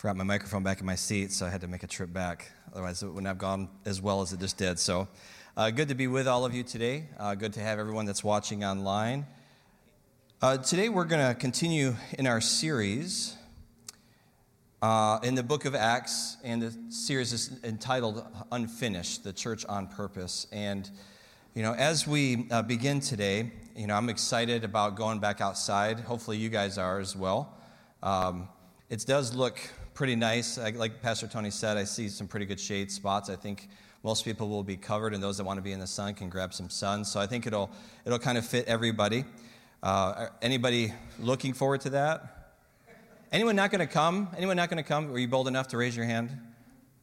Forgot my microphone back in my seat, so I had to make a trip back. Otherwise, it wouldn't have gone as well as it just did. So, uh, good to be with all of you today. Uh, good to have everyone that's watching online. Uh, today, we're going to continue in our series uh, in the book of Acts, and the series is entitled Unfinished The Church on Purpose. And, you know, as we uh, begin today, you know, I'm excited about going back outside. Hopefully, you guys are as well. Um, it does look pretty nice. I, like Pastor Tony said, I see some pretty good shade spots. I think most people will be covered, and those that want to be in the sun can grab some sun. So I think it'll it'll kind of fit everybody. Uh, anybody looking forward to that? Anyone not going to come? Anyone not going to come? Were you bold enough to raise your hand?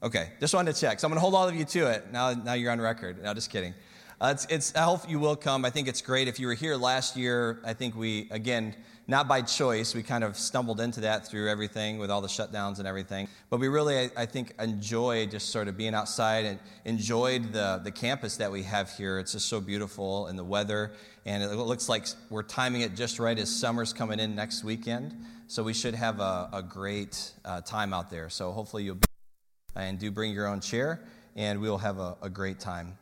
Okay, just wanted to check. So I'm going to hold all of you to it. Now, now you're on record. No, just kidding. Uh, it's, it's, I hope you will come. I think it's great. If you were here last year, I think we, again, not by choice. We kind of stumbled into that through everything with all the shutdowns and everything. But we really, I, I think, enjoyed just sort of being outside and enjoyed the, the campus that we have here. It's just so beautiful and the weather. And it looks like we're timing it just right as summer's coming in next weekend. So we should have a, a great uh, time out there. So hopefully you'll be and do bring your own chair, and we'll have a, a great time.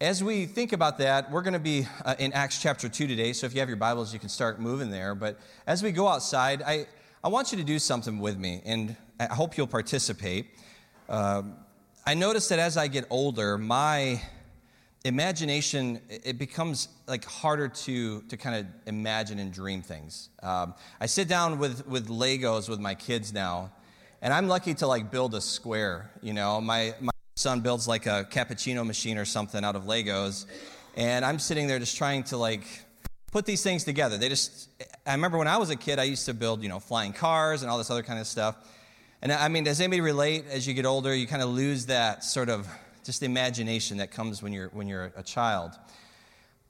As we think about that, we're going to be uh, in Acts chapter 2 today. So if you have your Bibles, you can start moving there. But as we go outside, I, I want you to do something with me, and I hope you'll participate. Uh, I notice that as I get older, my imagination it becomes like harder to to kind of imagine and dream things um, i sit down with with legos with my kids now and i'm lucky to like build a square you know my, my son builds like a cappuccino machine or something out of Legos. And I'm sitting there just trying to like put these things together. They just, I remember when I was a kid, I used to build, you know, flying cars and all this other kind of stuff. And I mean, does anybody relate as you get older? You kind of lose that sort of just imagination that comes when you're, when you're a child.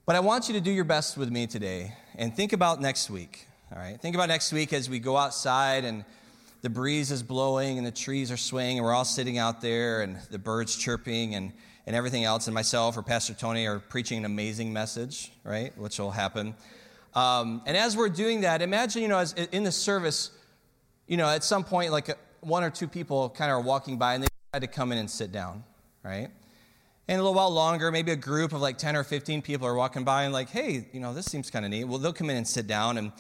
But I want you to do your best with me today and think about next week. All right? Think about next week as we go outside and the breeze is blowing and the trees are swaying and we're all sitting out there and the birds chirping and, and everything else. And myself or Pastor Tony are preaching an amazing message, right? Which will happen. Um, and as we're doing that, imagine, you know, as in the service, you know, at some point, like one or two people kind of are walking by and they decide to come in and sit down, right? And a little while longer, maybe a group of like 10 or 15 people are walking by and like, hey, you know, this seems kind of neat. Well, they'll come in and sit down and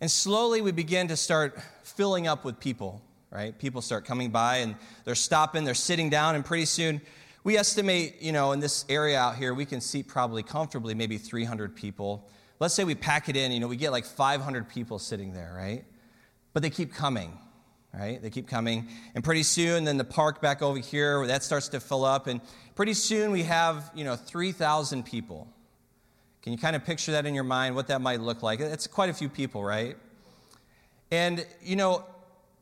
and slowly we begin to start filling up with people, right? People start coming by and they're stopping, they're sitting down, and pretty soon we estimate, you know, in this area out here, we can seat probably comfortably maybe 300 people. Let's say we pack it in, you know, we get like 500 people sitting there, right? But they keep coming, right? They keep coming. And pretty soon, then the park back over here, that starts to fill up. And pretty soon we have, you know, 3,000 people can you kind of picture that in your mind, what that might look like? It's quite a few people, right? And, you know,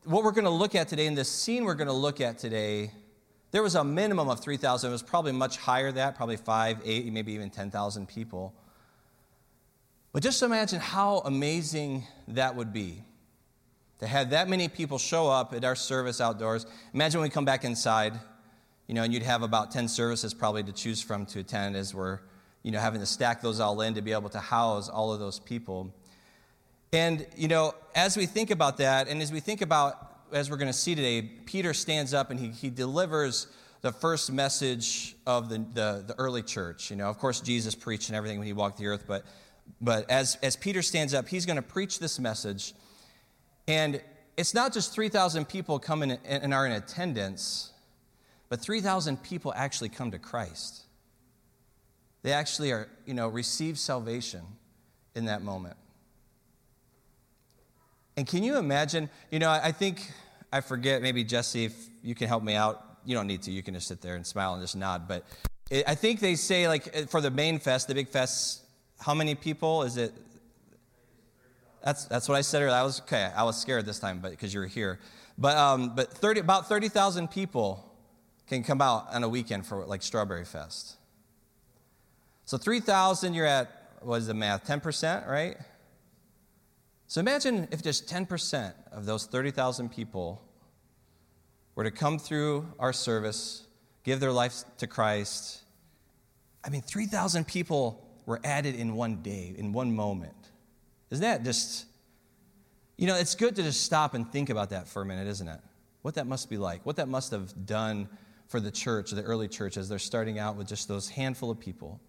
what we're going to look at today, in this scene we're going to look at today, there was a minimum of 3,000. It was probably much higher than that, probably 5, 8, maybe even 10,000 people. But just imagine how amazing that would be to have that many people show up at our service outdoors. Imagine when we come back inside, you know, and you'd have about 10 services probably to choose from to attend as we're you know, having to stack those all in to be able to house all of those people. And, you know, as we think about that, and as we think about, as we're going to see today, Peter stands up and he, he delivers the first message of the, the, the early church. You know, of course, Jesus preached and everything when he walked the earth, but, but as, as Peter stands up, he's going to preach this message. And it's not just 3,000 people come in and are in attendance, but 3,000 people actually come to Christ. They actually are, you know, receive salvation in that moment. And can you imagine? You know, I think, I forget, maybe Jesse, if you can help me out. You don't need to, you can just sit there and smile and just nod. But I think they say, like, for the main fest, the big fest, how many people is it? That's, that's what I said earlier. I was, okay, I was scared this time but because you were here. But, um, but 30, about 30,000 people can come out on a weekend for like Strawberry Fest. So 3,000, you're at, what is the math, 10%, right? So imagine if just 10% of those 30,000 people were to come through our service, give their life to Christ. I mean, 3,000 people were added in one day, in one moment. Isn't that just, You know, it's good to just stop and think about that for a minute, isn't it? What that must be like, what that must have done for the church, the early church, as they're starting out with just those handful of people.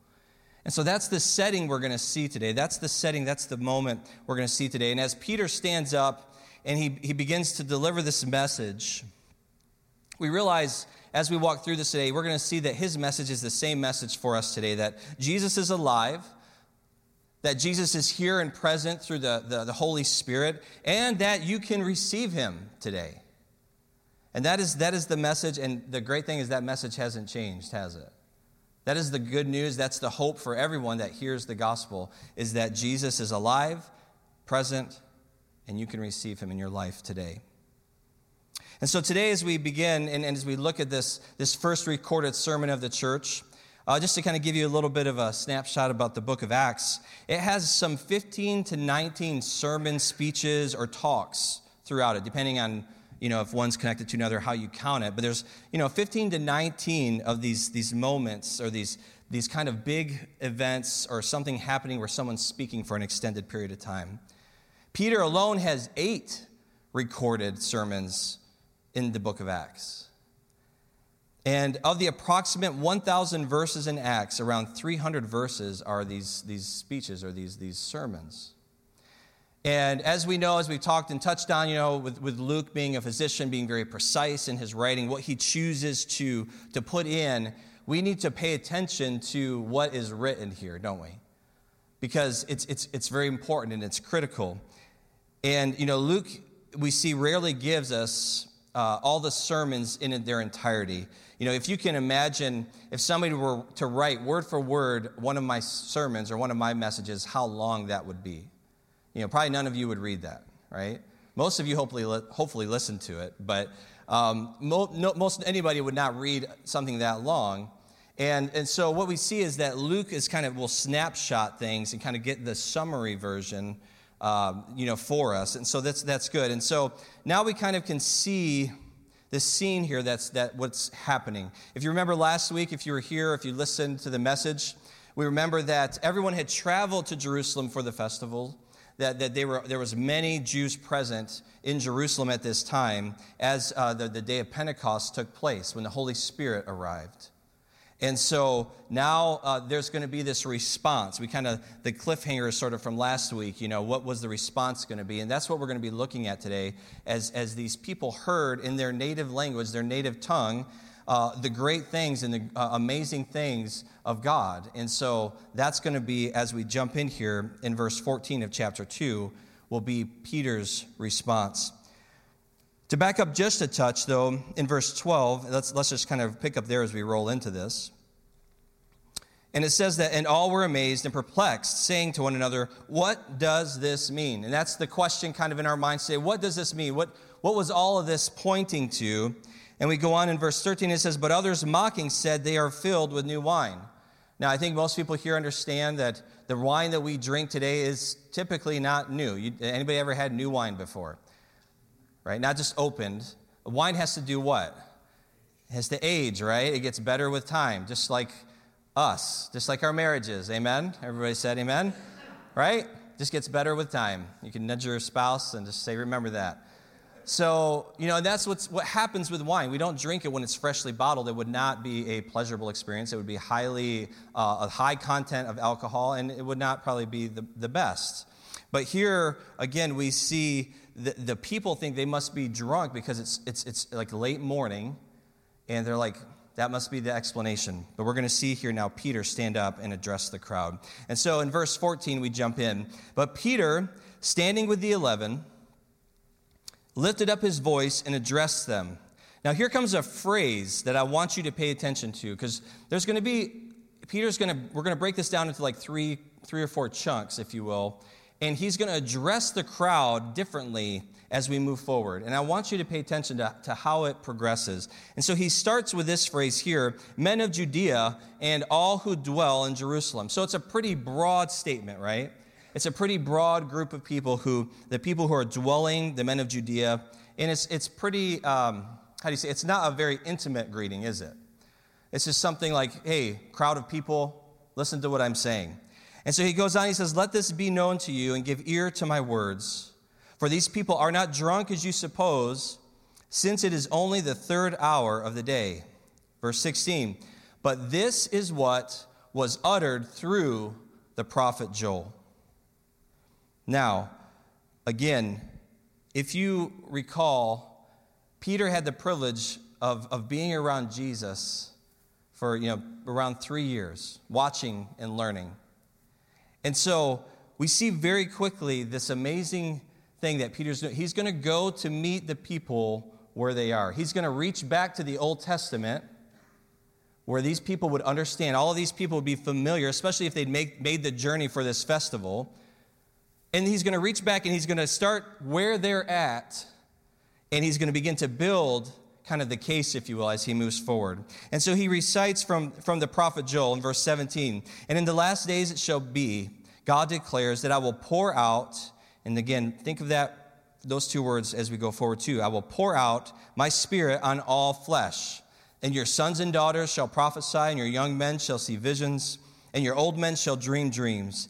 And so that's the setting we're going to see today. That's the setting, that's the moment we're going to see today. And as Peter stands up and he, he begins to deliver this message, we realize as we walk through this today, we're going to see that his message is the same message for us today that Jesus is alive, that Jesus is here and present through the, the, the Holy Spirit, and that you can receive him today. And that is, that is the message, and the great thing is that message hasn't changed, has it? That is the good news. That's the hope for everyone that hears the gospel is that Jesus is alive, present, and you can receive him in your life today. And so today, as we begin and, and as we look at this, this first recorded sermon of the church, uh, just to kind of give you a little bit of a snapshot about the book of Acts, it has some 15 to 19 sermon speeches or talks throughout it, depending on you know, if one's connected to another, how you count it. But there's, you know, 15 to 19 of these, these moments or these, these kind of big events or something happening where someone's speaking for an extended period of time. Peter alone has eight recorded sermons in the book of Acts. And of the approximate 1,000 verses in Acts, around 300 verses are these, these speeches or these, these sermons. And as we know, as we've talked and touched on, you know, with, with Luke being a physician, being very precise in his writing, what he chooses to, to put in, we need to pay attention to what is written here, don't we? Because it's, it's, it's very important and it's critical. And, you know, Luke, we see, rarely gives us uh, all the sermons in their entirety. You know, if you can imagine, if somebody were to write word for word one of my sermons or one of my messages, how long that would be. You know, probably none of you would read that, right? Most of you hopefully, hopefully listen to it, but um, mo- no, most anybody would not read something that long. And, and so what we see is that Luke is kind of will snapshot things and kind of get the summary version, um, you know, for us. And so that's, that's good. And so now we kind of can see this scene here that's that what's happening. If you remember last week, if you were here, if you listened to the message, we remember that everyone had traveled to Jerusalem for the festival that, that they were, there was many Jews present in Jerusalem at this time as uh, the, the day of Pentecost took place when the Holy Spirit arrived. And so now uh, there's going to be this response. We kind of, the cliffhanger is sort of from last week, you know, what was the response going to be? And that's what we're going to be looking at today as, as these people heard in their native language, their native tongue, uh, the great things and the uh, amazing things of God. And so that's going to be, as we jump in here in verse 14 of chapter 2, will be Peter's response. To back up just a touch, though, in verse 12, let's, let's just kind of pick up there as we roll into this. And it says that, and all were amazed and perplexed, saying to one another, What does this mean? And that's the question kind of in our minds today. What does this mean? What, what was all of this pointing to? And we go on in verse 13, it says, But others mocking said, They are filled with new wine. Now, I think most people here understand that the wine that we drink today is typically not new. You, anybody ever had new wine before? Right? Not just opened. Wine has to do what? It has to age, right? It gets better with time, just like us, just like our marriages. Amen? Everybody said amen? Right? Just gets better with time. You can nudge your spouse and just say, remember that. So, you know, that's what's, what happens with wine. We don't drink it when it's freshly bottled. It would not be a pleasurable experience. It would be highly, uh, a high content of alcohol, and it would not probably be the, the best. But here, again, we see the, the people think they must be drunk because it's, it's, it's like late morning, and they're like, that must be the explanation. But we're going to see here now Peter stand up and address the crowd. And so in verse 14, we jump in. But Peter, standing with the eleven, lifted up his voice and addressed them. Now, here comes a phrase that I want you to pay attention to because there's going to be, Peter's going to, we're going to break this down into like three, three or four chunks, if you will, and he's going to address the crowd differently as we move forward. And I want you to pay attention to, to how it progresses. And so he starts with this phrase here men of Judea and all who dwell in Jerusalem. So it's a pretty broad statement, right? It's a pretty broad group of people who, the people who are dwelling, the men of Judea, and it's, it's pretty, um, how do you say, it's not a very intimate greeting, is it? It's just something like, hey, crowd of people, listen to what I'm saying. And so he goes on, he says, Let this be known to you and give ear to my words. For these people are not drunk as you suppose, since it is only the third hour of the day. Verse 16. But this is what was uttered through the prophet Joel. Now, again, if you recall, Peter had the privilege of, of being around Jesus for you know, around three years, watching and learning. And so we see very quickly this amazing thing that Peter's doing. He's going to go to meet the people where they are. He's going to reach back to the Old Testament where these people would understand. All of these people would be familiar, especially if they'd make, made the journey for this festival. And he's going to reach back and he's going to start where they're at, and he's going to begin to build kind of the case, if you will, as he moves forward. And so he recites from, from the prophet Joel in verse 17 And in the last days it shall be, God declares, that I will pour out, and again, think of that, those two words as we go forward too. I will pour out my spirit on all flesh. And your sons and daughters shall prophesy, and your young men shall see visions, and your old men shall dream dreams.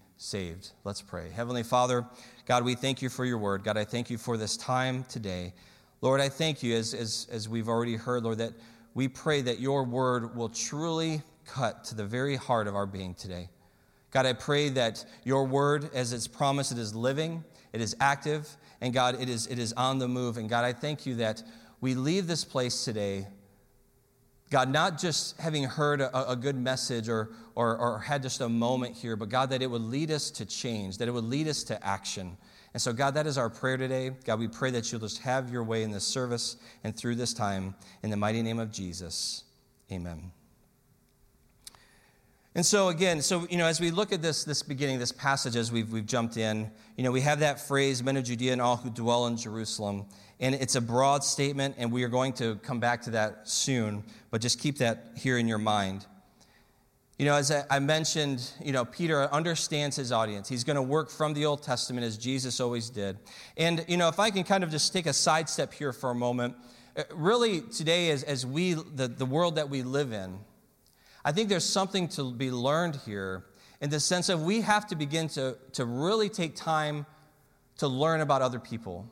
saved. Let's pray. Heavenly Father, God, we thank you for your word. God, I thank you for this time today. Lord, I thank you, as, as, as we've already heard, Lord, that we pray that your word will truly cut to the very heart of our being today. God, I pray that your word, as it's promised, it is living, it is active, and God, it is, it is on the move. And God, I thank you that we leave this place today God, not just having heard a, a good message or, or, or, had just a moment here, but God, that it would lead us to change, that it would lead us to action. And so, God, that is our prayer today. God, we pray that you'll just have your way in this service and through this time. In the mighty name of Jesus, amen. And so again, so you know, as we look at this this beginning, this passage as we've we've jumped in, you know, we have that phrase, men of Judea and all who dwell in Jerusalem. And it's a broad statement, and we are going to come back to that soon, but just keep that here in your mind. You know, as I mentioned, you know, Peter understands his audience. He's going to work from the Old Testament as Jesus always did. And, you know, if I can kind of just take a sidestep here for a moment, uh, really today, as, as we, the, the world that we live in, I think there's something to be learned here in the sense of we have to begin to, to really take time to learn about other people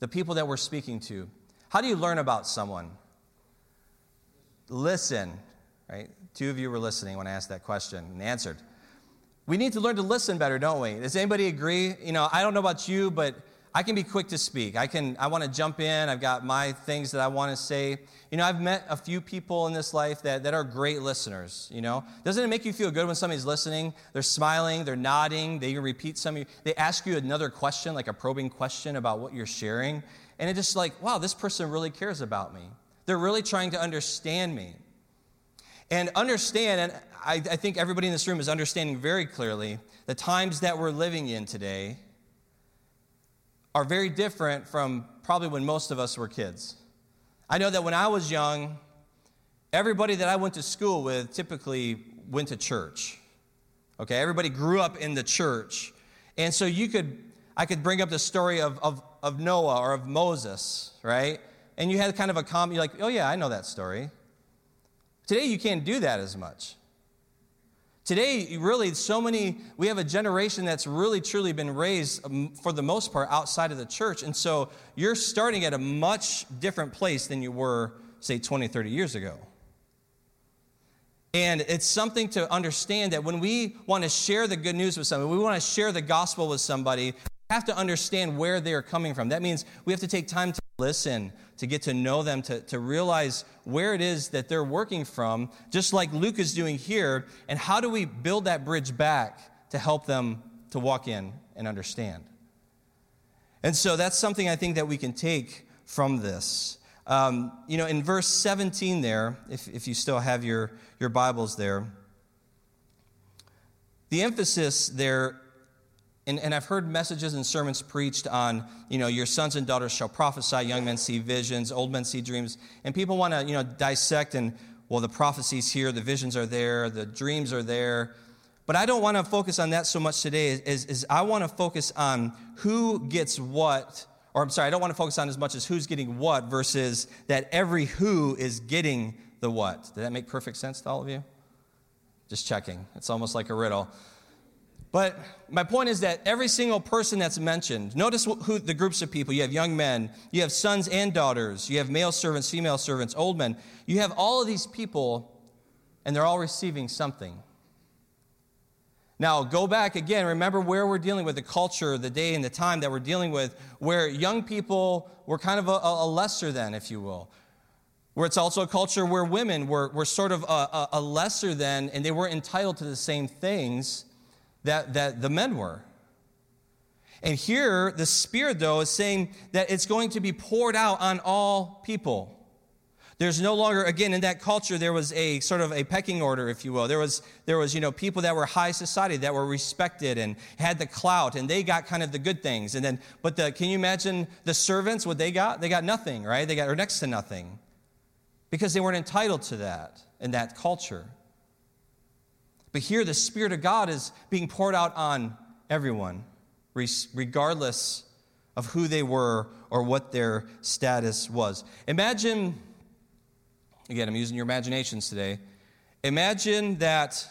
the people that we're speaking to. How do you learn about someone? Listen, right? Two of you were listening when I asked that question and answered. We need to learn to listen better, don't we? Does anybody agree? You know, I don't know about you, but I can be quick to speak. I can I want to jump in. I've got my things that I want to say. You know, I've met a few people in this life that, that are great listeners, you know. Doesn't it make you feel good when somebody's listening? They're smiling, they're nodding, they even repeat some of you, they ask you another question, like a probing question about what you're sharing. And it's just like, wow, this person really cares about me. They're really trying to understand me. And understand, and I, I think everybody in this room is understanding very clearly the times that we're living in today are very different from probably when most of us were kids. I know that when I was young, everybody that I went to school with typically went to church. Okay, everybody grew up in the church. And so you could, I could bring up the story of, of, of Noah or of Moses, right? And you had kind of a comment, you're like, oh yeah, I know that story. Today you can't do that as much. Today, really, so many, we have a generation that's really truly been raised um, for the most part outside of the church. And so you're starting at a much different place than you were, say, 20, 30 years ago. And it's something to understand that when we want to share the good news with somebody, we want to share the gospel with somebody, we have to understand where they're coming from. That means we have to take time to listen, to get to know them, to, to realize where it is that they're working from, just like Luke is doing here. And how do we build that bridge back to help them to walk in and understand? And so that's something I think that we can take from this. Um, you know, in verse 17 there, if, if you still have your, your Bibles there, the emphasis there and, and I've heard messages and sermons preached on, you know, your sons and daughters shall prophesy, young men see visions, old men see dreams. And people want to, you know, dissect and, well, the prophecies here, the visions are there, the dreams are there. But I don't want to focus on that so much today, is, is I want to focus on who gets what, or I'm sorry, I don't want to focus on as much as who's getting what versus that every who is getting the what. Did that make perfect sense to all of you? Just checking. It's almost like a riddle. But my point is that every single person that's mentioned, notice who the groups of people. You have young men, you have sons and daughters, you have male servants, female servants, old men. You have all of these people, and they're all receiving something. Now, go back again. Remember where we're dealing with the culture, the day, and the time that we're dealing with, where young people were kind of a, a lesser than, if you will. Where it's also a culture where women were, were sort of a, a lesser than, and they weren't entitled to the same things that, that the men were. And here, the Spirit, though, is saying that it's going to be poured out on all people. There's no longer, again, in that culture, there was a sort of a pecking order, if you will. There was, there was, you know, people that were high society, that were respected and had the clout, and they got kind of the good things. And then, but the, can you imagine the servants, what they got? They got nothing, right? They got, or next to nothing. Because they weren't entitled to that in that culture. But here, the Spirit of God is being poured out on everyone, regardless of who they were or what their status was. Imagine, again, I'm using your imaginations today. Imagine that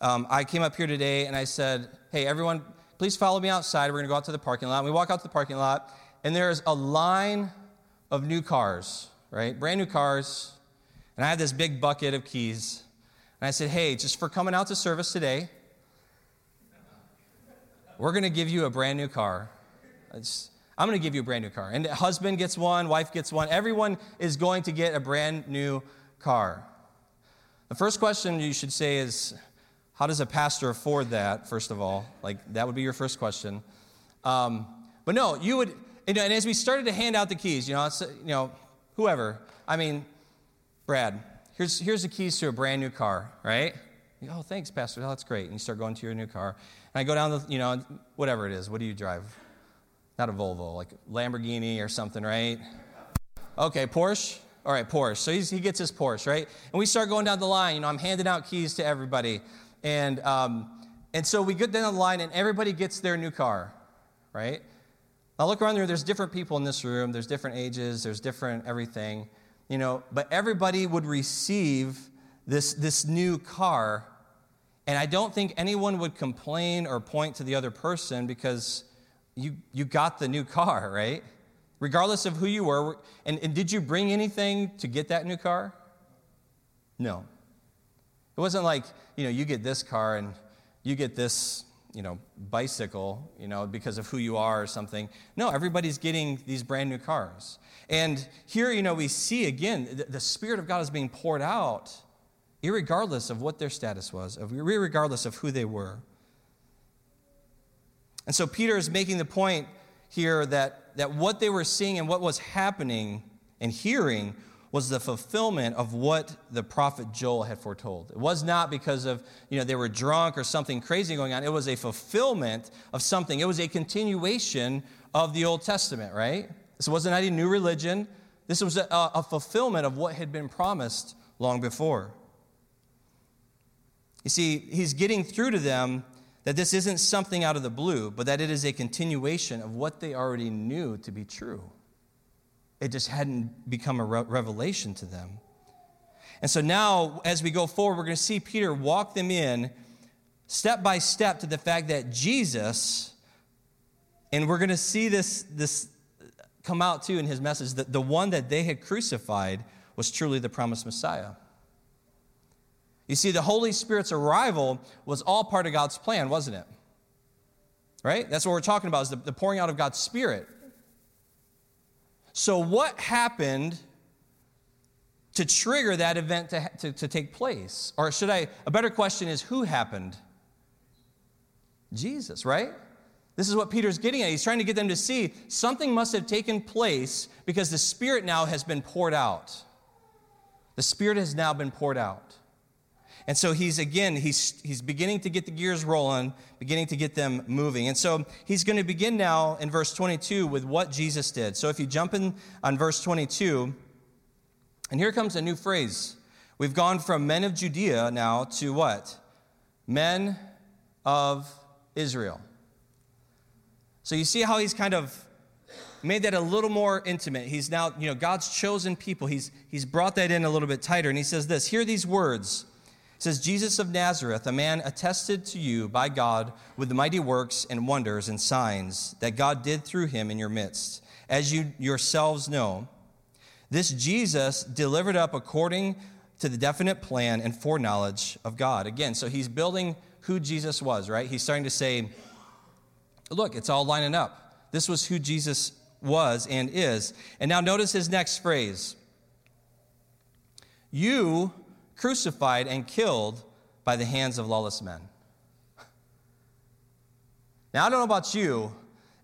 um, I came up here today and I said, Hey, everyone, please follow me outside. We're going to go out to the parking lot. And we walk out to the parking lot, and there's a line of new cars, right? Brand new cars. And I have this big bucket of keys. And I said, hey, just for coming out to service today, we're going to give you a brand new car. I'm going to give you a brand new car. And husband gets one, wife gets one. Everyone is going to get a brand new car. The first question you should say is, how does a pastor afford that, first of all? Like, that would be your first question. Um, but no, you would, and as we started to hand out the keys, you know, you know, whoever, I mean, Brad, here's, here's the keys to a brand new car, right? You oh, thanks, Pastor. Oh, that's great. And you start going to your new car. And I go down the, you know, whatever it is. What do you drive? Not a Volvo, like Lamborghini or something, right? Okay, Porsche. All right, Porsche. So he gets his Porsche, right? And we start going down the line. You know, I'm handing out keys to everybody. And, um, and so we get down the line, and everybody gets their new car, right? Now look around there. There's different people in this room. There's different ages. There's different everything you know, but everybody would receive this, this new car. And I don't think anyone would complain or point to the other person because you, you got the new car, right? Regardless of who you were. And, and did you bring anything to get that new car? No. It wasn't like, you know, you get this car and you get this you know, bicycle, you know, because of who you are or something. No, everybody's getting these brand new cars. And here, you know, we see again, the, the Spirit of God is being poured out, regardless of what their status was, of regardless of who they were. And so Peter is making the point here that, that what they were seeing and what was happening and hearing was the fulfillment of what the prophet Joel had foretold. It was not because of, you know, they were drunk or something crazy going on. It was a fulfillment of something. It was a continuation of the Old Testament, right? This wasn't any new religion. This was a, a fulfillment of what had been promised long before. You see, he's getting through to them that this isn't something out of the blue, but that it is a continuation of what they already knew to be true. It just hadn't become a revelation to them. And so now, as we go forward, we're going to see Peter walk them in step by step to the fact that Jesus, and we're going to see this, this come out too in his message, that the one that they had crucified was truly the promised Messiah. You see, the Holy Spirit's arrival was all part of God's plan, wasn't it? Right? That's what we're talking about, is the, the pouring out of God's Spirit. So, what happened to trigger that event to, to, to, take place? Or should I, a better question is, who happened? Jesus, right? This is what Peter's getting at. He's trying to get them to see something must have taken place because the Spirit now has been poured out. The Spirit has now been poured out. And so he's again, he's, he's beginning to get the gears rolling, beginning to get them moving. And so he's going to begin now in verse 22 with what Jesus did. So if you jump in on verse 22, and here comes a new phrase. We've gone from men of Judea now to what? Men of Israel. So you see how he's kind of made that a little more intimate. He's now, you know, God's chosen people. He's, he's brought that in a little bit tighter. And he says this Hear these words. He says, Jesus of Nazareth, a man attested to you by God with the mighty works and wonders and signs that God did through him in your midst, as you yourselves know. This Jesus delivered up according to the definite plan and foreknowledge of God. Again, so he's building who Jesus was, right? He's starting to say, look, it's all lining up. This was who Jesus was and is. And now notice his next phrase You crucified and killed by the hands of lawless men. Now, I don't know about you.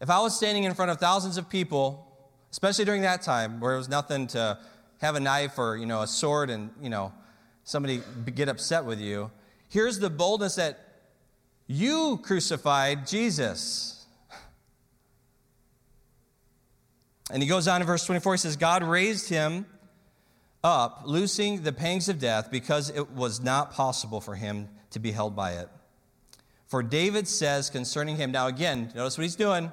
If I was standing in front of thousands of people, especially during that time where it was nothing to have a knife or, you know, a sword and, you know, somebody get upset with you, here's the boldness that you crucified Jesus. And he goes on in verse 24, he says, God raised him up, loosing the pangs of death, because it was not possible for him to be held by it. For David says concerning him, now again, notice what he's doing.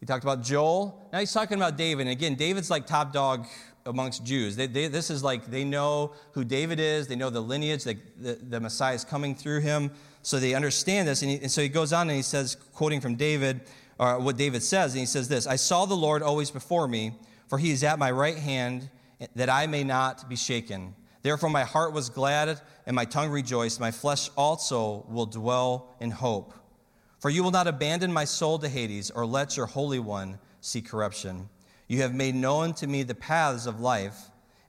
He talked about Joel. Now he's talking about David. And again, David's like top dog amongst Jews. They, they, this is like they know who David is, they know the lineage, the, the, Messiah is coming through him. So they understand this. And, he, and so he goes on and he says, quoting from David, or what David says, and he says this I saw the Lord always before me, for he is at my right hand, that I may not be shaken. Therefore, my heart was glad and my tongue rejoiced. My flesh also will dwell in hope. For you will not abandon my soul to Hades, or let your Holy One see corruption. You have made known to me the paths of life,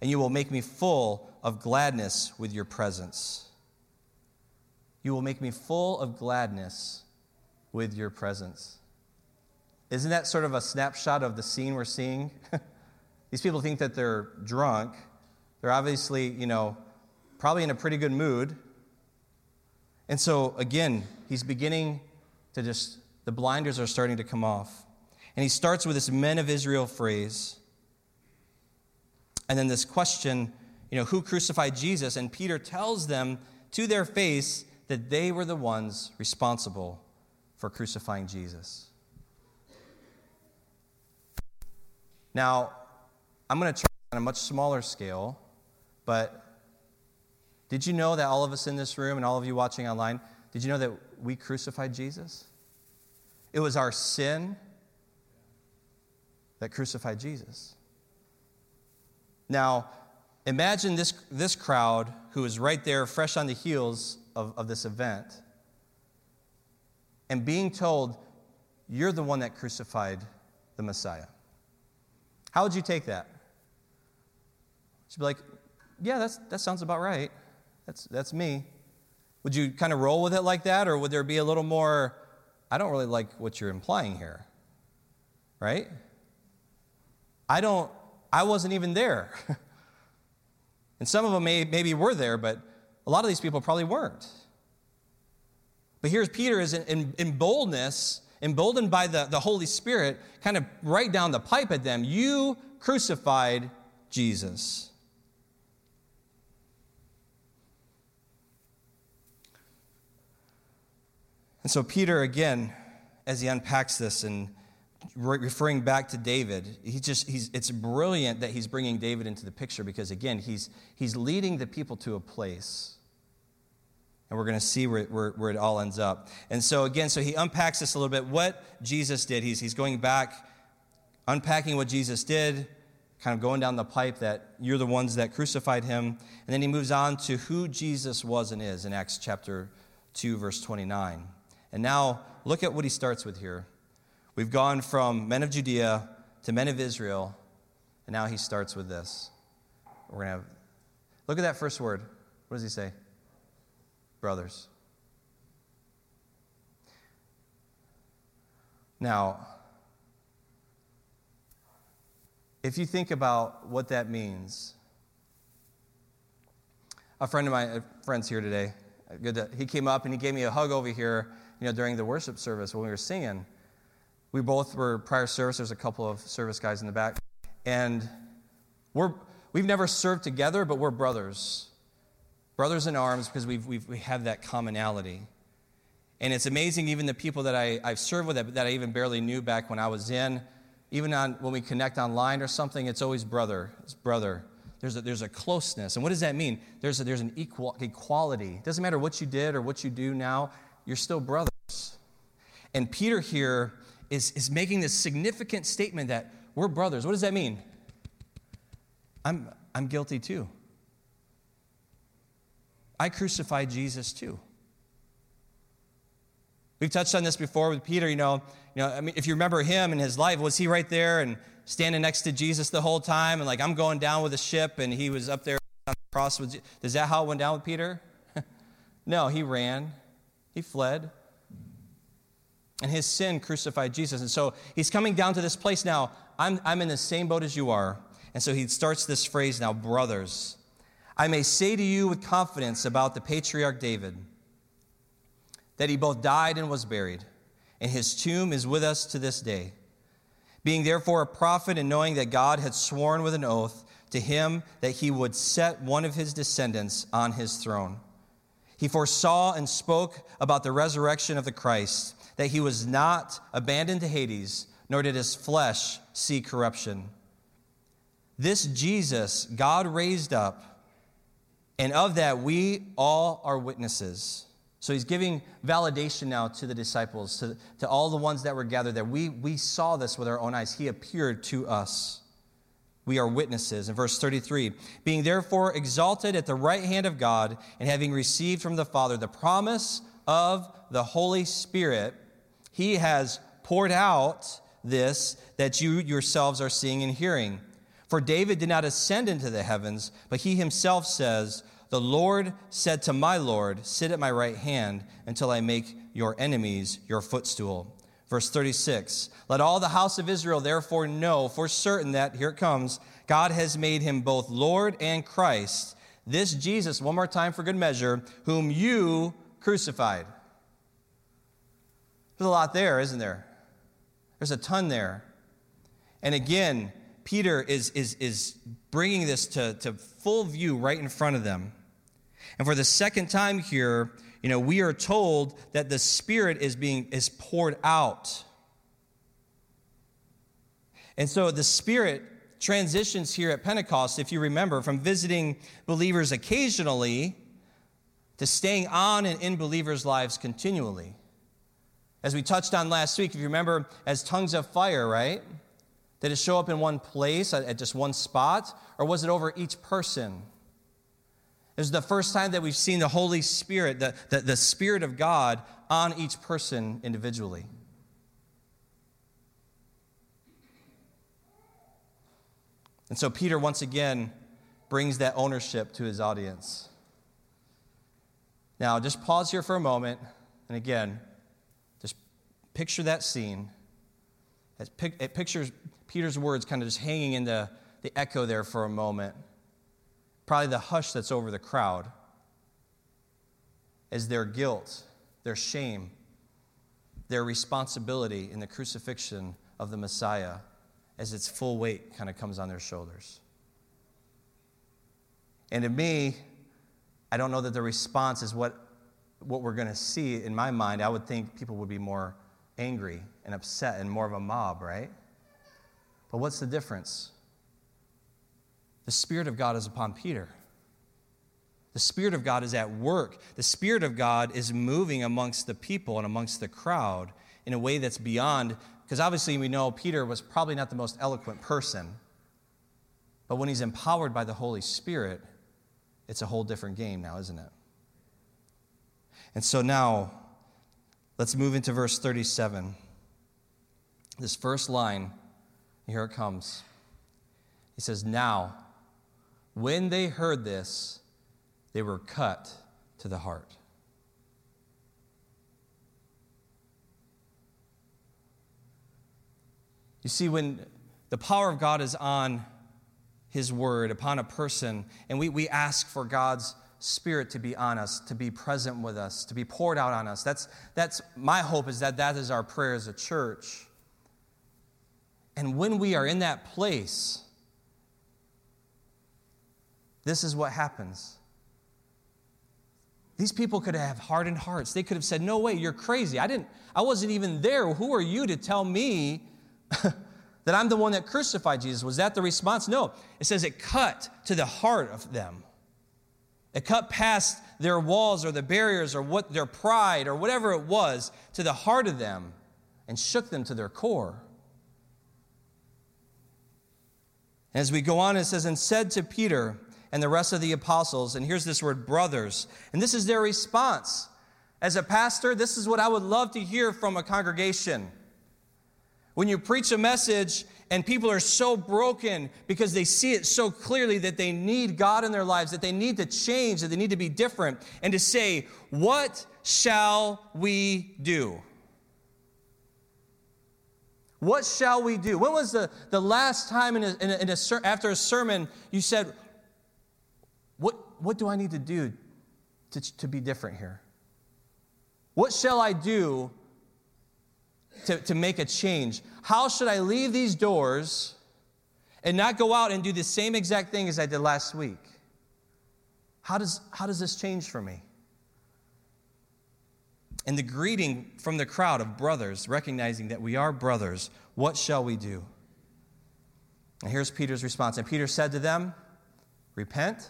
and you will make me full of gladness with your presence. You will make me full of gladness with your presence. Isn't that sort of a snapshot of the scene we're seeing? These people think that they're drunk. They're obviously, you know, probably in a pretty good mood. And so, again, he's beginning to just, the blinders are starting to come off. And he starts with this men of Israel phrase. And then this question, you know, who crucified Jesus? And Peter tells them to their face that they were the ones responsible for crucifying Jesus. Now, I'm going to try on a much smaller scale, but did you know that all of us in this room and all of you watching online, did you know that we crucified Jesus? It was our sin that crucified Jesus. Now, imagine this, this crowd who is right there, fresh on the heels of, of this event, and being told, You're the one that crucified the Messiah. How would you take that? You'd be like, yeah, that's, that sounds about right. That's, that's me. Would you kind of roll with it like that, or would there be a little more, I don't really like what you're implying here? Right? I don't, I wasn't even there. and some of them may, maybe were there, but a lot of these people probably weren't. But here's Peter is in, in, in boldness emboldened by the, the Holy Spirit, kind of right down the pipe at them You crucified Jesus. And so, Peter, again, as he unpacks this and referring back to David, he just, he's, it's brilliant that he's bringing David into the picture because, again, he's, he's leading the people to a place and we're going to see where, where, where, it all ends up. And so, again, so he unpacks this a little bit. What Jesus did, he's, he's going back, unpacking what Jesus did, kind of going down the pipe that you're the ones that crucified him. And then he moves on to who Jesus was and is in Acts chapter 2, verse 29. And now, look at what he starts with here. We've gone from men of Judea to men of Israel, and now he starts with this. We're going to have, look at that first word. What does he say? brothers. Now, if you think about what that means, a friend of my uh, friends here today. Good to, he came up and he gave me a hug over here, you know, during the worship service when we were singing. We both were prior service. There's a couple of service guys in the back, and we're we've never served together, but we're brothers, brothers in arms because we've, we've we have that commonality. And it's amazing, even the people that I, I've served with that, that I even barely knew back when I was in, even on, when we connect online or something, it's always brother. It's brother. There's a, there's a closeness. And what does that mean? There's, a, there's an equal, equality. It doesn't matter what you did or what you do now, you're still brothers. And Peter here is, is making this significant statement that we're brothers. What does that mean? I'm, I'm guilty too. I crucified Jesus too. We've touched on this before with Peter. You know, you know, I mean, if you remember him and his life, was he right there and standing next to Jesus the whole time, and like I'm going down with the ship, and he was up there on the cross with? Is that how it went down with Peter? no, he ran, he fled, and his sin crucified Jesus. And so he's coming down to this place now. I'm I'm in the same boat as you are, and so he starts this phrase now, brothers. I may say to you with confidence about the patriarch David that he both died and was buried, and his tomb is with us to this day. Being therefore a prophet, and knowing that God had sworn with an oath to him that he would set one of his descendants on his throne. He foresaw and spoke about the resurrection of the Christ, that he was not abandoned to Hades, nor did his flesh see corruption. This Jesus God raised up, and of that we all are witnesses. So he's giving validation now to the disciples, to, to all the ones that were gathered there. We, we saw this with our own eyes. He appeared to us. We are witnesses. In verse 33, being therefore exalted at the right hand of God, and having received from the Father the promise of the Holy Spirit, he has poured out this that you yourselves are seeing and hearing. For David did not ascend into the heavens, but he himself says, the Lord said to my Lord, Sit at my right hand until I make your enemies your footstool. Verse 36 Let all the house of Israel therefore know for certain that, here it comes, God has made him both Lord and Christ. This Jesus, one more time for good measure, whom you crucified. There's a lot there, isn't there? There's a ton there. And again, Peter is, is, is bringing this to, to full view right in front of them. And for the second time here, you know, we are told that the Spirit is being is poured out. And so the Spirit transitions here at Pentecost, if you remember, from visiting believers occasionally to staying on and in believers' lives continually. As we touched on last week, if you remember, as tongues of fire, right? Did it show up in one place at just one spot, or was it over each person? This is the first time that we've seen the Holy Spirit, the, the, the Spirit of God, on each person individually. And so Peter once again brings that ownership to his audience. Now, just pause here for a moment, and again, just picture that scene. It pictures Peter's words kind of just hanging in the, the echo there for a moment probably the hush that's over the crowd, is their guilt, their shame, their responsibility in the crucifixion of the Messiah as its full weight kind of comes on their shoulders. And to me, I don't know that the response is what, what we're going to see in my mind. I would think people would be more angry and upset and more of a mob, right? But what's the difference? The Spirit of God is upon Peter. The Spirit of God is at work. The Spirit of God is moving amongst the people and amongst the crowd in a way that's beyond, because obviously we know Peter was probably not the most eloquent person. But when he's empowered by the Holy Spirit, it's a whole different game now, isn't it? And so now, let's move into verse 37. This first line, here it comes. He says, Now, when they heard this, they were cut to the heart. You see, when the power of God is on His word, upon a person, and we, we ask for God's Spirit to be on us, to be present with us, to be poured out on us. That's, that's my hope is that that is our prayer as a church. And when we are in that place, this is what happens. These people could have hardened hearts. They could have said, "No way, you're crazy. I didn't I wasn't even there. Who are you to tell me that I'm the one that crucified Jesus?" Was that the response? No. It says it cut to the heart of them. It cut past their walls or the barriers or what their pride or whatever it was to the heart of them and shook them to their core. As we go on, it says, and said to Peter, and the rest of the apostles, and here's this word, brothers. And this is their response. As a pastor, this is what I would love to hear from a congregation. When you preach a message and people are so broken because they see it so clearly that they need God in their lives, that they need to change, that they need to be different, and to say, What shall we do? What shall we do? When was the, the last time in a, in a, in a, after a sermon you said, what, do I need to do to, to be different here? What shall I do to, to make a change? How should I leave these doors and not go out and do the same exact thing as I did last week? How does, how does this change for me? And the greeting from the crowd of brothers, recognizing that we are brothers, what shall we do? And here's Peter's response. And Peter said to them, Repent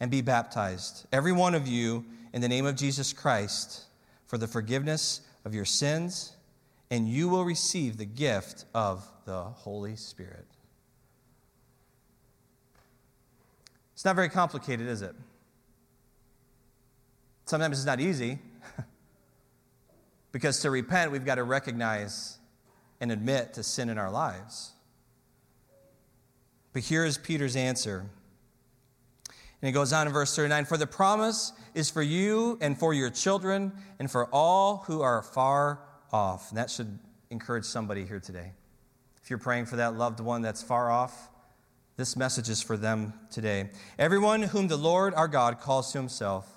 and be baptized, every one of you, in the name of Jesus Christ, for the forgiveness of your sins, and you will receive the gift of the Holy Spirit. It's not very complicated, is it? Sometimes it's not easy. because to repent, we've got to recognize and admit to sin in our lives. But here is Peter's answer and he goes on in verse 39 For the promise is for you and for your children and for all who are far off. And that should encourage somebody here today. If you're praying for that loved one that's far off, this message is for them today. Everyone whom the Lord our God calls to himself.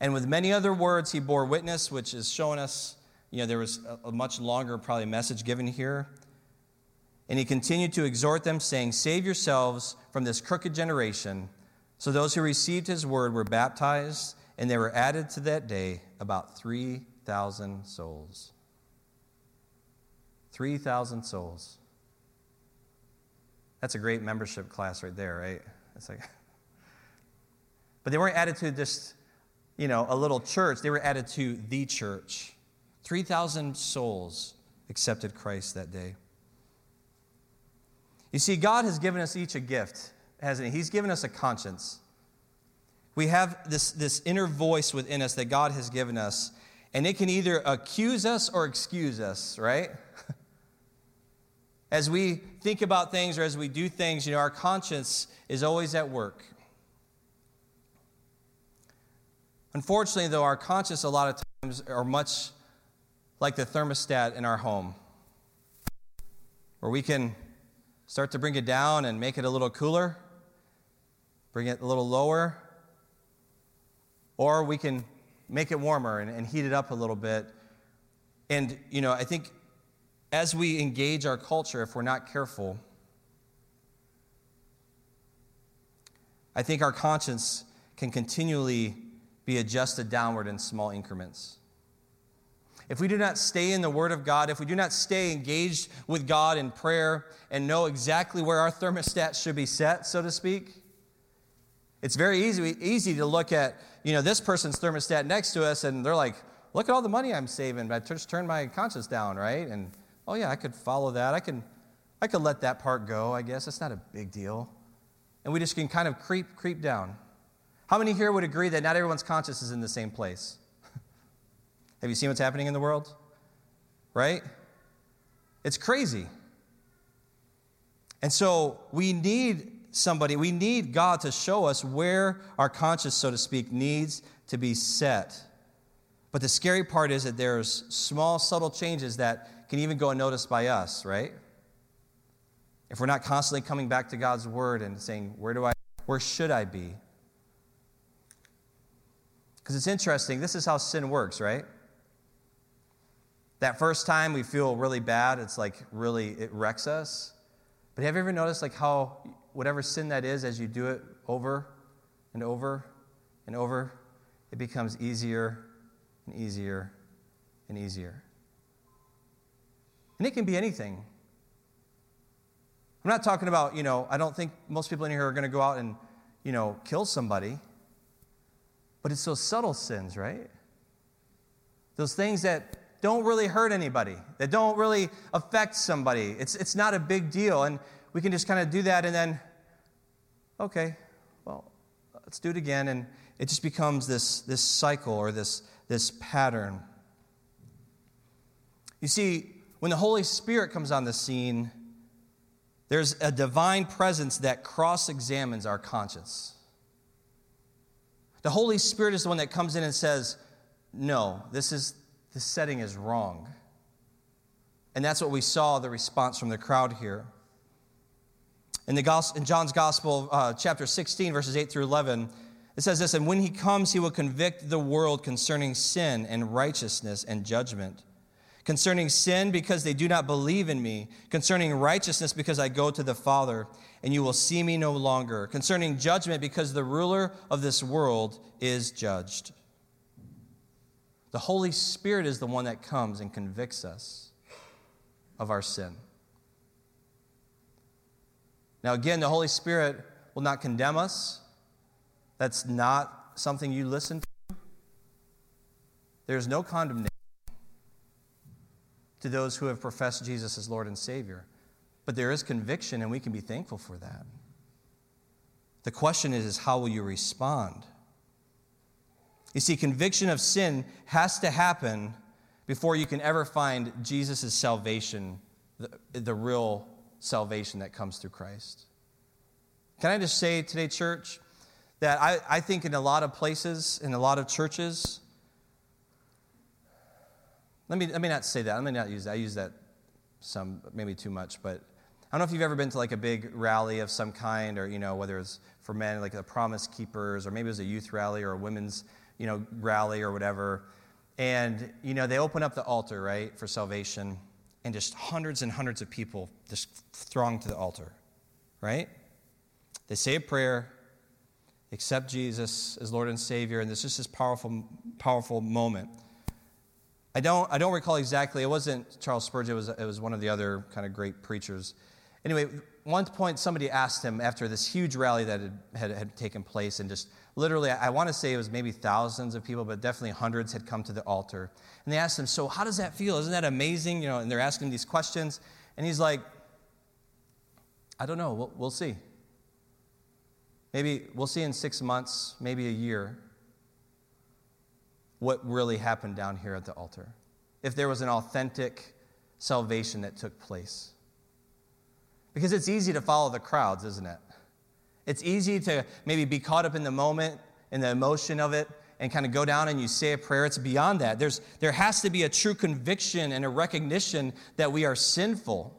And with many other words, he bore witness, which is showing us, you know, there was a, a much longer, probably, message given here. And he continued to exhort them, saying, Save yourselves from this crooked generation. So those who received his word were baptized, and there were added to that day about 3,000 souls. 3,000 souls. That's a great membership class right there, right? It's like, but they weren't added to just, you know, a little church. They were added to the church. 3,000 souls accepted Christ that day. You see, God has given us each a gift hasn't he? He's given us a conscience. We have this, this inner voice within us that God has given us, and it can either accuse us or excuse us, right? As we think about things or as we do things, you know, our conscience is always at work. Unfortunately, though, our conscience a lot of times are much like the thermostat in our home, where we can start to bring it down and make it a little cooler, bring it a little lower, or we can make it warmer and, and heat it up a little bit. And, you know, I think as we engage our culture, if we're not careful, I think our conscience can continually be adjusted downward in small increments. If we do not stay in the Word of God, if we do not stay engaged with God in prayer and know exactly where our thermostat should be set, so to speak, it's very easy, easy to look at, you know, this person's thermostat next to us and they're like, look at all the money I'm saving. but I just turned my conscience down, right? And, oh yeah, I could follow that. I can, I could let that part go, I guess. It's not a big deal. And we just can kind of creep, creep down. How many here would agree that not everyone's conscience is in the same place? Have you seen what's happening in the world? Right? It's crazy. And so we need somebody, we need God to show us where our conscience, so to speak, needs to be set. But the scary part is that there's small, subtle changes that can even go unnoticed by us, right? If we're not constantly coming back to God's word and saying, where do I, where should I be? Because it's interesting. This is how sin works, right? That first time we feel really bad, it's like really, it wrecks us. But have you ever noticed like how whatever sin that is, as you do it over and over and over, it becomes easier and easier and easier. And it can be anything. I'm not talking about, you know, I don't think most people in here are going to go out and, you know, kill somebody. But it's those subtle sins, right? Those things that don't really hurt anybody, that don't really affect somebody. It's, it's not a big deal. And we can just kind of do that and then, okay, well, let's do it again. And it just becomes this, this cycle or this, this pattern. You see, when the Holy Spirit comes on the scene, there's a divine presence that cross examines our conscience. The Holy Spirit is the one that comes in and says, No, this is this setting is wrong. And that's what we saw the response from the crowd here. In, the gospel, in John's Gospel, uh, chapter 16, verses 8 through 11, it says this And when he comes, he will convict the world concerning sin and righteousness and judgment concerning sin because they do not believe in me, concerning righteousness because I go to the Father and you will see me no longer, concerning judgment because the ruler of this world is judged. The Holy Spirit is the one that comes and convicts us of our sin. Now, again, the Holy Spirit will not condemn us. That's not something you listen to. There's no condemnation to those who have professed Jesus as Lord and Savior. But there is conviction, and we can be thankful for that. The question is, is how will you respond? You see, conviction of sin has to happen before you can ever find Jesus' salvation, the, the real salvation that comes through Christ. Can I just say today, church, that I, I think in a lot of places, in a lot of churches, let me, let me not say that. Let me not use that. I use that some, maybe too much, but I don't know if you've ever been to like a big rally of some kind, or, you know, whether it's for men, like the Promise Keepers, or maybe it was a youth rally or a women's, you know, rally or whatever. And, you know, they open up the altar, right, for salvation, and just hundreds and hundreds of people just throng to the altar, right? They say a prayer, accept Jesus as Lord and Savior, and this is this powerful, powerful moment. I don't, I don't recall exactly. It wasn't Charles Spurgeon, it was, it was one of the other kind of great preachers. Anyway, one point somebody asked him after this huge rally that had, had, had taken place, and just literally, I want to say it was maybe thousands of people, but definitely hundreds had come to the altar. And they asked him, So, how does that feel? Isn't that amazing? You know, and they're asking these questions. And he's like, I don't know. We'll, we'll see. Maybe we'll see in six months, maybe a year what really happened down here at the altar. If there was an authentic salvation that took place. Because it's easy to follow the crowds, isn't it? It's easy to maybe be caught up in the moment, in the emotion of it, and kind of go down and you say a prayer. It's beyond that. There's, there has to be a true conviction and a recognition that we are sinful.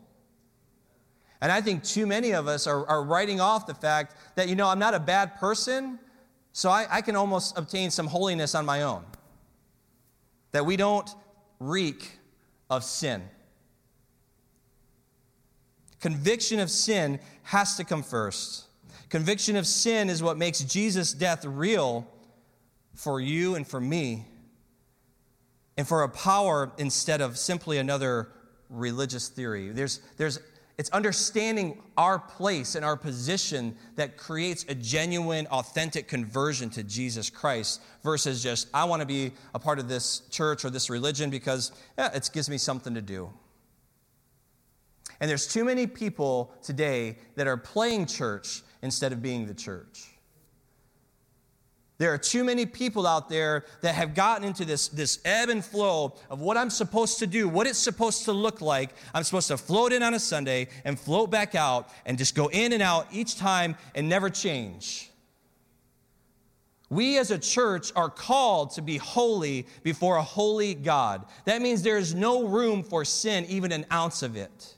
And I think too many of us are, are writing off the fact that, you know, I'm not a bad person, so I, I can almost obtain some holiness on my own that we don't reek of sin. Conviction of sin has to come first. Conviction of sin is what makes Jesus' death real for you and for me, and for a power instead of simply another religious theory. There's, there's it's understanding our place and our position that creates a genuine, authentic conversion to Jesus Christ versus just, I want to be a part of this church or this religion because yeah, it gives me something to do. And there's too many people today that are playing church instead of being the church. There are too many people out there that have gotten into this, this ebb and flow of what I'm supposed to do, what it's supposed to look like. I'm supposed to float in on a Sunday and float back out and just go in and out each time and never change. We as a church are called to be holy before a holy God. That means there is no room for sin, even an ounce of it.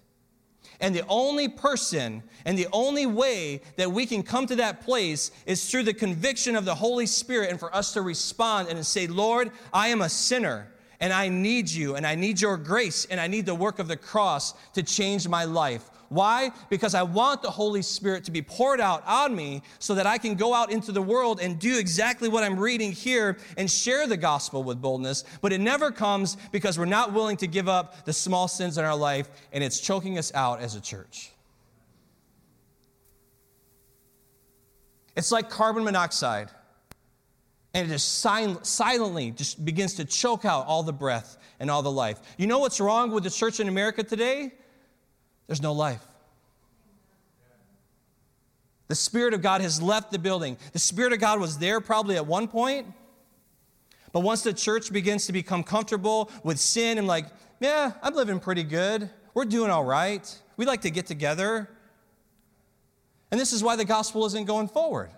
And the only person and the only way that we can come to that place is through the conviction of the Holy Spirit and for us to respond and to say, Lord, I am a sinner and I need you and I need your grace and I need the work of the cross to change my life. Why? Because I want the Holy Spirit to be poured out on me so that I can go out into the world and do exactly what I'm reading here and share the gospel with boldness. But it never comes because we're not willing to give up the small sins in our life and it's choking us out as a church. It's like carbon monoxide. And it just silently just begins to choke out all the breath and all the life. You know what's wrong with the church in America today? There's no life. The Spirit of God has left the building. The Spirit of God was there probably at one point, but once the church begins to become comfortable with sin and like, yeah, I'm living pretty good, we're doing all right, we like to get together. And this is why the gospel isn't going forward.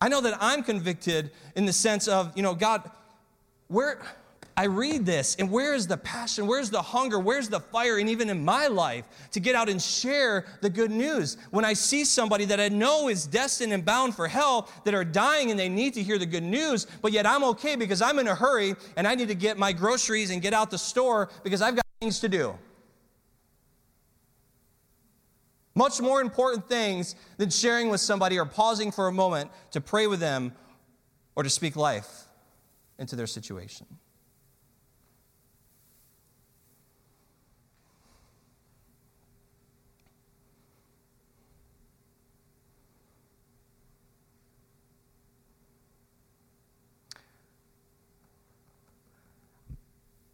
I know that I'm convicted in the sense of, you know, God, where I read this, and where is the passion? Where's the hunger? Where's the fire? And even in my life, to get out and share the good news. When I see somebody that I know is destined and bound for hell, that are dying and they need to hear the good news, but yet I'm okay because I'm in a hurry and I need to get my groceries and get out the store because I've got things to do. Much more important things than sharing with somebody or pausing for a moment to pray with them or to speak life into their situation.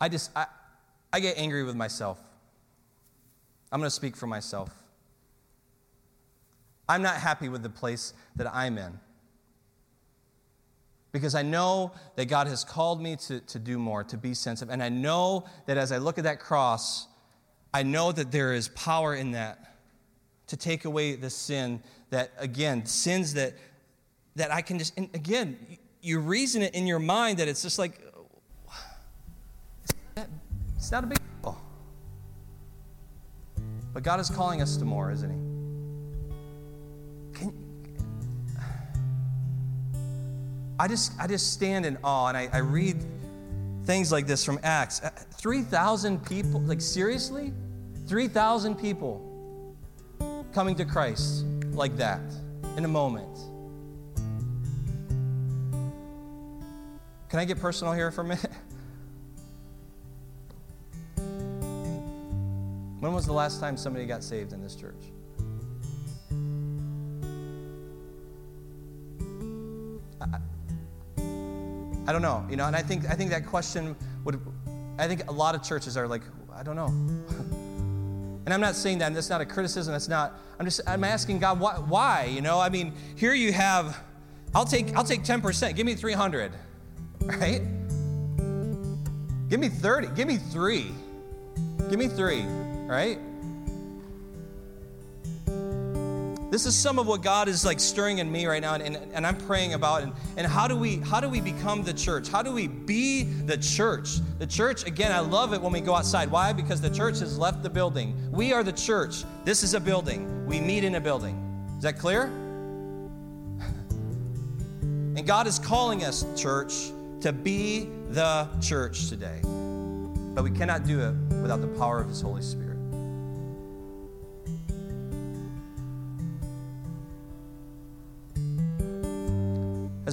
I just, I, I get angry with myself. I'm going to speak for myself. I'm not happy with the place that I'm in. Because I know that God has called me to, to do more, to be sensitive. And I know that as I look at that cross, I know that there is power in that to take away the sin that, again, sins that, that I can just, and again, you reason it in your mind that it's just like, it's not a big deal. But God is calling us to more, isn't He? Can, I just I just stand in awe and I, I read things like this from Acts. Uh, 3,000 people, like seriously? 3,000 people coming to Christ like that in a moment. Can I get personal here for a minute? When was the last time somebody got saved in this church? I, I don't know, you know, and I think I think that question would I think a lot of churches are like, I don't know. and I'm not saying that, and that's not a criticism, that's not, I'm just I'm asking God why, why, you know? I mean, here you have I'll take I'll take 10%. Give me 300. Right? Give me 30. Give me 3. Give me 3 right? This is some of what God is like stirring in me right now, and, and I'm praying about. And, and how do we how do we become the church? How do we be the church? The church, again, I love it when we go outside. Why? Because the church has left the building. We are the church. This is a building. We meet in a building. Is that clear? and God is calling us, church, to be the church today. But we cannot do it without the power of His Holy Spirit.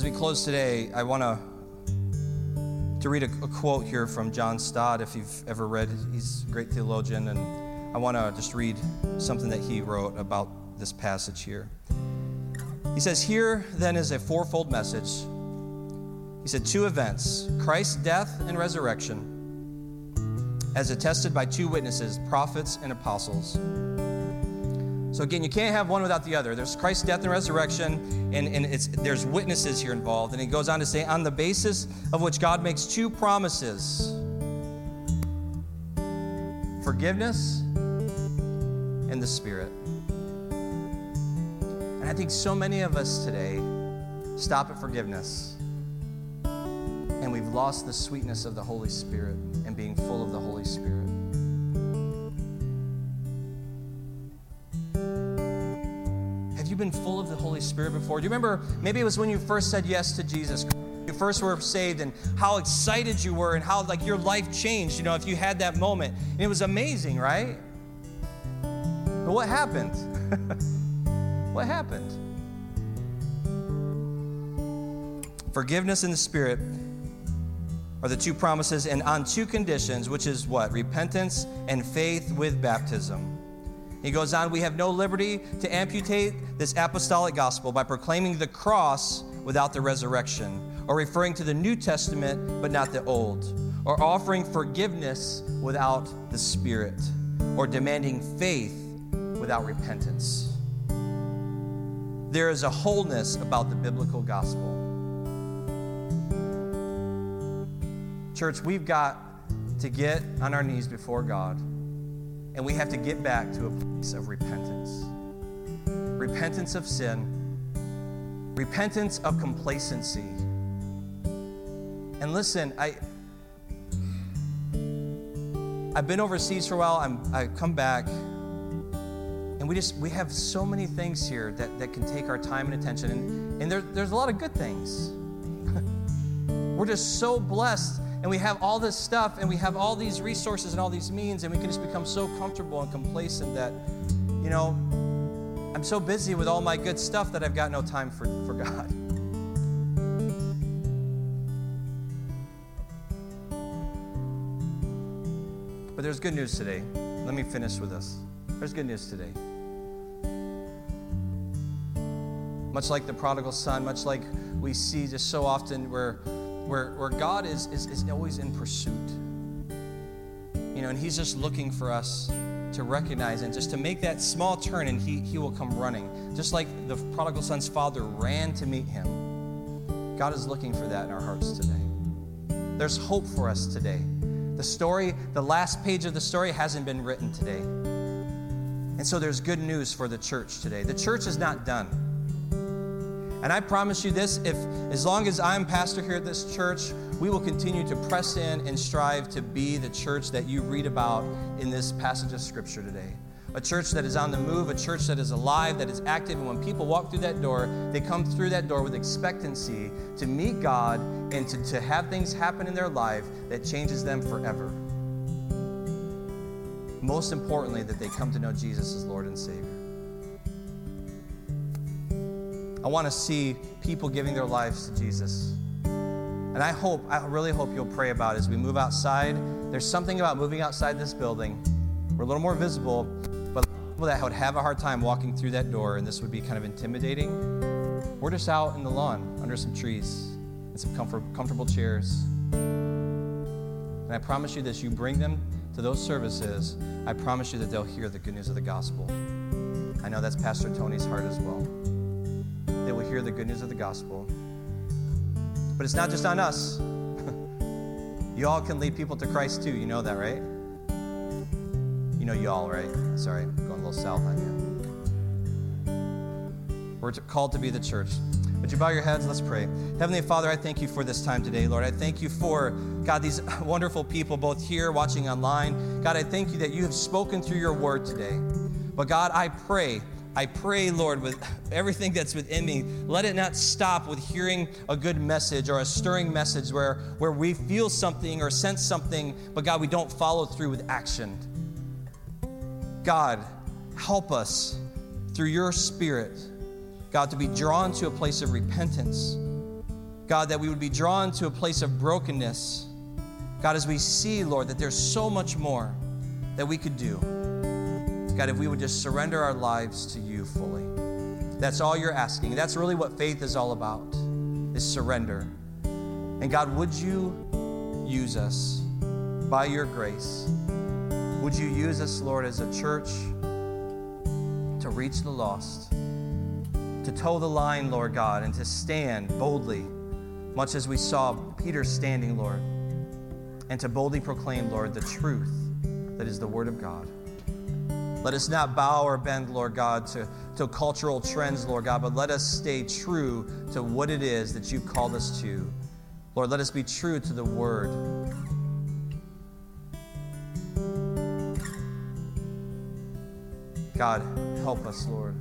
As we close today, I want to to read a, a, quote here from John Stott. If you've ever read, he's a great theologian, and I want to just read something that he wrote about this passage here. He says, "Here then is a fourfold message." He said, two events: Christ's death and resurrection, as attested by two witnesses, prophets and apostles. So again, you can't have one without the other. There's Christ's death and resurrection, and, and it's, there's witnesses here involved. And he goes on to say, on the basis of which God makes two promises forgiveness and the Spirit. And I think so many of us today stop at forgiveness. And we've lost the sweetness of the Holy Spirit and being full of the Holy Spirit. Full of the Holy Spirit before? Do you remember maybe it was when you first said yes to Jesus? You first were saved and how excited you were and how like your life changed, you know, if you had that moment. And it was amazing, right? But what happened? what happened? Forgiveness in the Spirit are the two promises, and on two conditions, which is what? Repentance and faith with baptism. He goes on, we have no liberty to amputate this apostolic gospel by proclaiming the cross without the resurrection, or referring to the New Testament but not the Old, or offering forgiveness without the Spirit, or demanding faith without repentance. There is a wholeness about the biblical gospel. Church, we've got to get on our knees before God, and we have to get back to a place of repentance repentance of sin, repentance of complacency. And listen, I. I've been overseas for a while. I'm, I come back, and we just we have so many things here that, that can take our time and attention, and, and there, there's a lot of good things. We're just so blessed and we have all this stuff and we have all these resources and all these means and we can just become so comfortable and complacent that you know i'm so busy with all my good stuff that i've got no time for, for god. But there's good news today. Let me finish with this. There's good news today. Much like the prodigal son much like we see just so often where where, where God is, is, is always in pursuit. You know, and He's just looking for us to recognize and just to make that small turn, and He, he will come running. Just like the prodigal son's father ran to meet him. God is looking for that in our hearts today. There's hope for us today. The story, the last page of the story hasn't been written today. And so there's good news for the church today. The church is not done. And I promise you this if as long as I'm pastor here at this church, we will continue to press in and strive to be the church that you read about in this passage of scripture today. A church that is on the move, a church that is alive, that is active, and when people walk through that door, they come through that door with expectancy to meet God and to, to have things happen in their life that changes them forever. Most importantly, that they come to know Jesus as Lord and Savior. I want to see people giving their lives to Jesus. And I hope, I really hope you'll pray about as we move outside. There's something about moving outside this building. We're a little more visible, but people that would have a hard time walking through that door, and this would be kind of intimidating. We're just out in the lawn under some trees and some comfort, comfortable chairs. And I promise you this you bring them to those services, I promise you that they'll hear the good news of the gospel. I know that's Pastor Tony's heart as well hear the good news of the gospel. But it's not just on us. you all can lead people to Christ too. You know that, right? You know you all, right? Sorry, going a little south on you. We're called to be the church. Would you bow your heads? Let's pray. Heavenly Father, I thank you for this time today, Lord. I thank you for, God, these wonderful people, both here, watching online. God, I thank you that you have spoken through your word today. But God, I pray I pray, Lord, with everything that's within me, let it not stop with hearing a good message or a stirring message where, where we feel something or sense something, but God, we don't follow through with action. God, help us through your Spirit, God, to be drawn to a place of repentance. God, that we would be drawn to a place of brokenness. God, as we see, Lord, that there's so much more that we could do. God, if we would just surrender our lives to you fully. That's all you're asking. That's really what faith is all about, is surrender. And God, would you use us by your grace? Would you use us, Lord, as a church to reach the lost, to toe the line, Lord God, and to stand boldly, much as we saw Peter standing, Lord, and to boldly proclaim, Lord, the truth that is the Word of God. Let us not bow or bend, Lord God, to, to cultural trends, Lord God, but let us stay true to what it is that you've called us to. Lord, let us be true to the word. God, help us, Lord,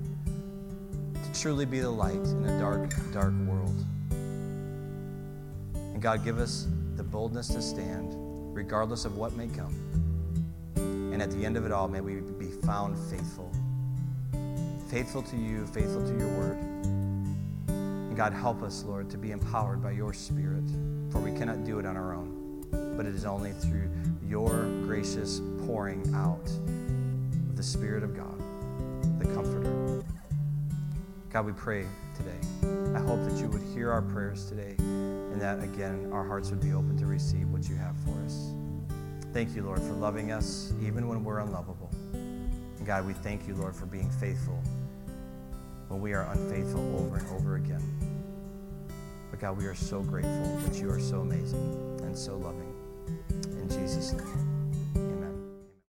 to truly be the light in a dark, dark world. And God, give us the boldness to stand, regardless of what may come. And at the end of it all, may we found faithful. Faithful to you, faithful to your word. And God, help us, Lord, to be empowered by your Spirit, for we cannot do it on our own, but it is only through your gracious pouring out of the Spirit of God, the Comforter. God, we pray today. I hope that you would hear our prayers today and that, again, our hearts would be open to receive what you have for us. Thank you, Lord, for loving us even when we're unlovable. And God, we thank you, Lord, for being faithful when we are unfaithful over and over again. But God, we are so grateful that you are so amazing and so loving. In Jesus' name.